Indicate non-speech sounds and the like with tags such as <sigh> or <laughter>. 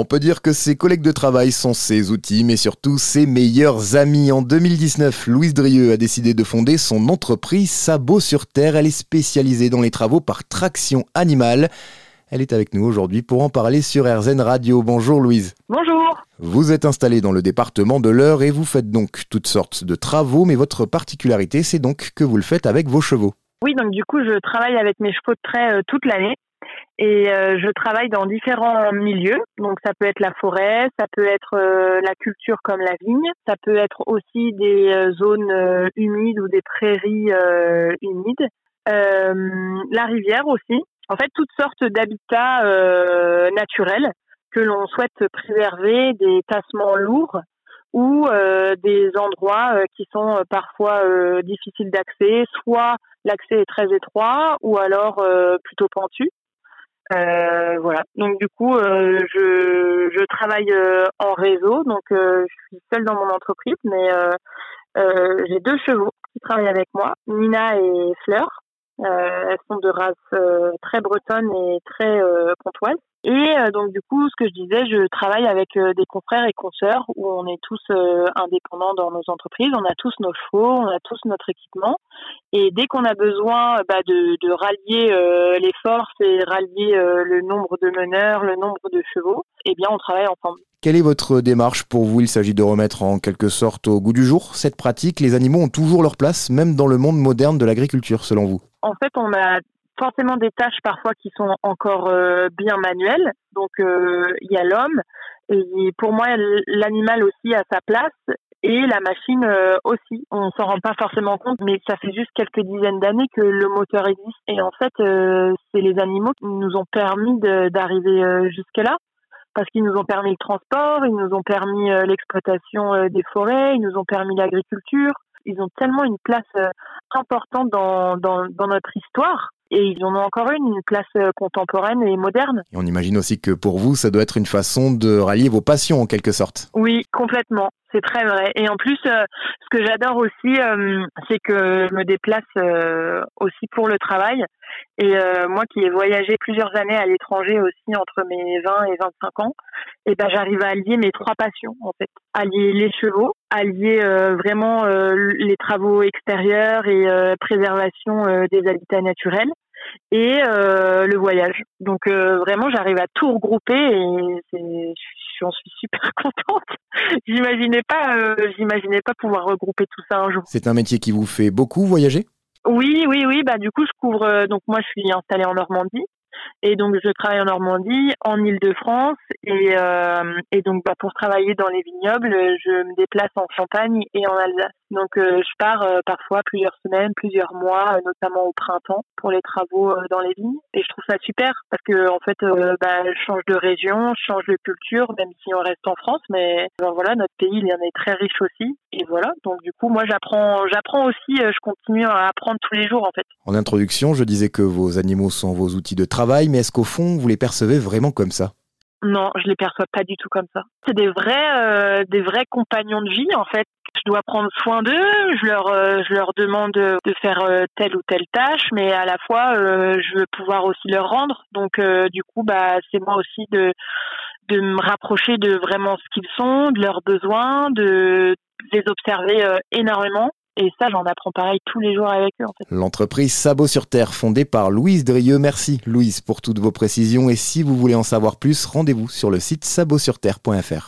On peut dire que ses collègues de travail sont ses outils, mais surtout ses meilleurs amis. En 2019, Louise Drieux a décidé de fonder son entreprise Sabot sur Terre. Elle est spécialisée dans les travaux par traction animale. Elle est avec nous aujourd'hui pour en parler sur RZN Radio. Bonjour Louise. Bonjour. Vous êtes installée dans le département de l'Eure et vous faites donc toutes sortes de travaux, mais votre particularité, c'est donc que vous le faites avec vos chevaux. Oui, donc du coup, je travaille avec mes chevaux de trait euh, toute l'année et euh, je travaille dans différents milieux. Donc ça peut être la forêt, ça peut être euh, la culture comme la vigne, ça peut être aussi des euh, zones humides ou des prairies humides, la rivière aussi. En fait, toutes sortes d'habitats naturels que l'on souhaite préserver, des tassements lourds ou des endroits qui sont parfois difficiles d'accès, soit l'accès est très étroit ou alors plutôt pentu. Euh, voilà. Donc du coup, euh, je, je travaille euh, en réseau, donc je suis seule dans mon entreprise, mais j'ai deux chevaux qui travaillent avec moi, Nina et Fleur. Elles sont de race très bretonne et très pontoise. Et euh, donc du coup, ce que je disais, je travaille avec euh, des confrères et consoeurs où on est tous euh, indépendants dans nos entreprises, on a tous nos chevaux, on a tous notre équipement. Et dès qu'on a besoin bah, de, de, rallier les forces et rallier le nombre de meneurs, le nombre de chevaux, eh bien on travaille ensemble. Quelle est votre démarche pour vous? Il s'agit de remettre en quelque sorte au goût du jour cette pratique. Les animaux ont toujours leur place, même dans le monde moderne de l'agriculture, selon vous? En fait, on a forcément des tâches parfois qui sont encore euh, bien manuelles. Donc euh, il y a l'homme et pour moi l'animal aussi a sa place et la machine euh, aussi. On s'en rend pas forcément compte, mais ça fait juste quelques dizaines d'années que le moteur existe. Et en fait, c'est les animaux qui nous ont permis d'arriver jusque là. Parce qu'ils nous ont permis le transport, ils nous ont permis l'exploitation des forêts, ils nous ont permis l'agriculture. Ils ont tellement une place importante dans, dans, dans notre histoire et ils en ont encore une, une place euh, contemporaine et moderne. Et on imagine aussi que pour vous, ça doit être une façon de rallier vos passions en quelque sorte. Oui, complètement. C'est très vrai. Et en plus, euh, ce que j'adore aussi, euh, c'est que je me déplace aussi pour le travail. Et moi qui ai voyagé plusieurs années à l'étranger aussi entre mes 20 et 25 ans, et ben j'arrive à allier mes trois passions en fait. Allier les chevaux, allier vraiment les travaux extérieurs et préservation des habitats naturels et euh, le voyage. Donc euh, vraiment, j'arrive à tout regrouper et j'en suis super <laughs> contente. j'imaginais pas, euh, j'imaginais pas pouvoir regrouper tout ça un jour. C'est un métier qui vous fait beaucoup voyager? Oui, oui, oui. Bah du coup, je couvre. donc moi, je suis installée en Normandie et donc, je travaille en Normandie, en Île-de-France. Et, euh, et donc, bah, pour travailler dans les vignobles, je me déplace en Champagne et en Alsace. Donc, euh, je pars euh, parfois plusieurs semaines, plusieurs mois, euh, notamment au printemps, pour les travaux euh, dans les vignes. Et je trouve ça super parce que, en fait, bah, je change de région, je change de culture, même si on reste en France. Mais voilà, notre pays, il en est très riche aussi. Et voilà. Donc, du coup, moi, j'apprends, j'apprends aussi. je continue à apprendre tous les jours, en fait. En introduction, je disais que vos animaux sont vos outils de travail, mais est-ce qu'au fond, vous les percevez vraiment comme ça? Non, je les perçois pas du tout comme ça. C'est des vrais, des vrais compagnons de vie en fait je dois prendre soin d'eux, je leur euh, demande de faire euh, telle ou telle tâche, mais à la fois euh, je veux pouvoir aussi leur rendre. Donc du coup bah c'est moi aussi de me rapprocher de vraiment ce qu'ils sont, de leurs besoins, de les observer énormément. Et ça, j'en apprends pareil tous les jours avec eux. L'entreprise Sabot sur Terre, fondée par Louise Drieux. Merci Louise pour toutes vos précisions. Et si vous voulez en savoir plus, rendez-vous sur le site sabotsurterre.fr.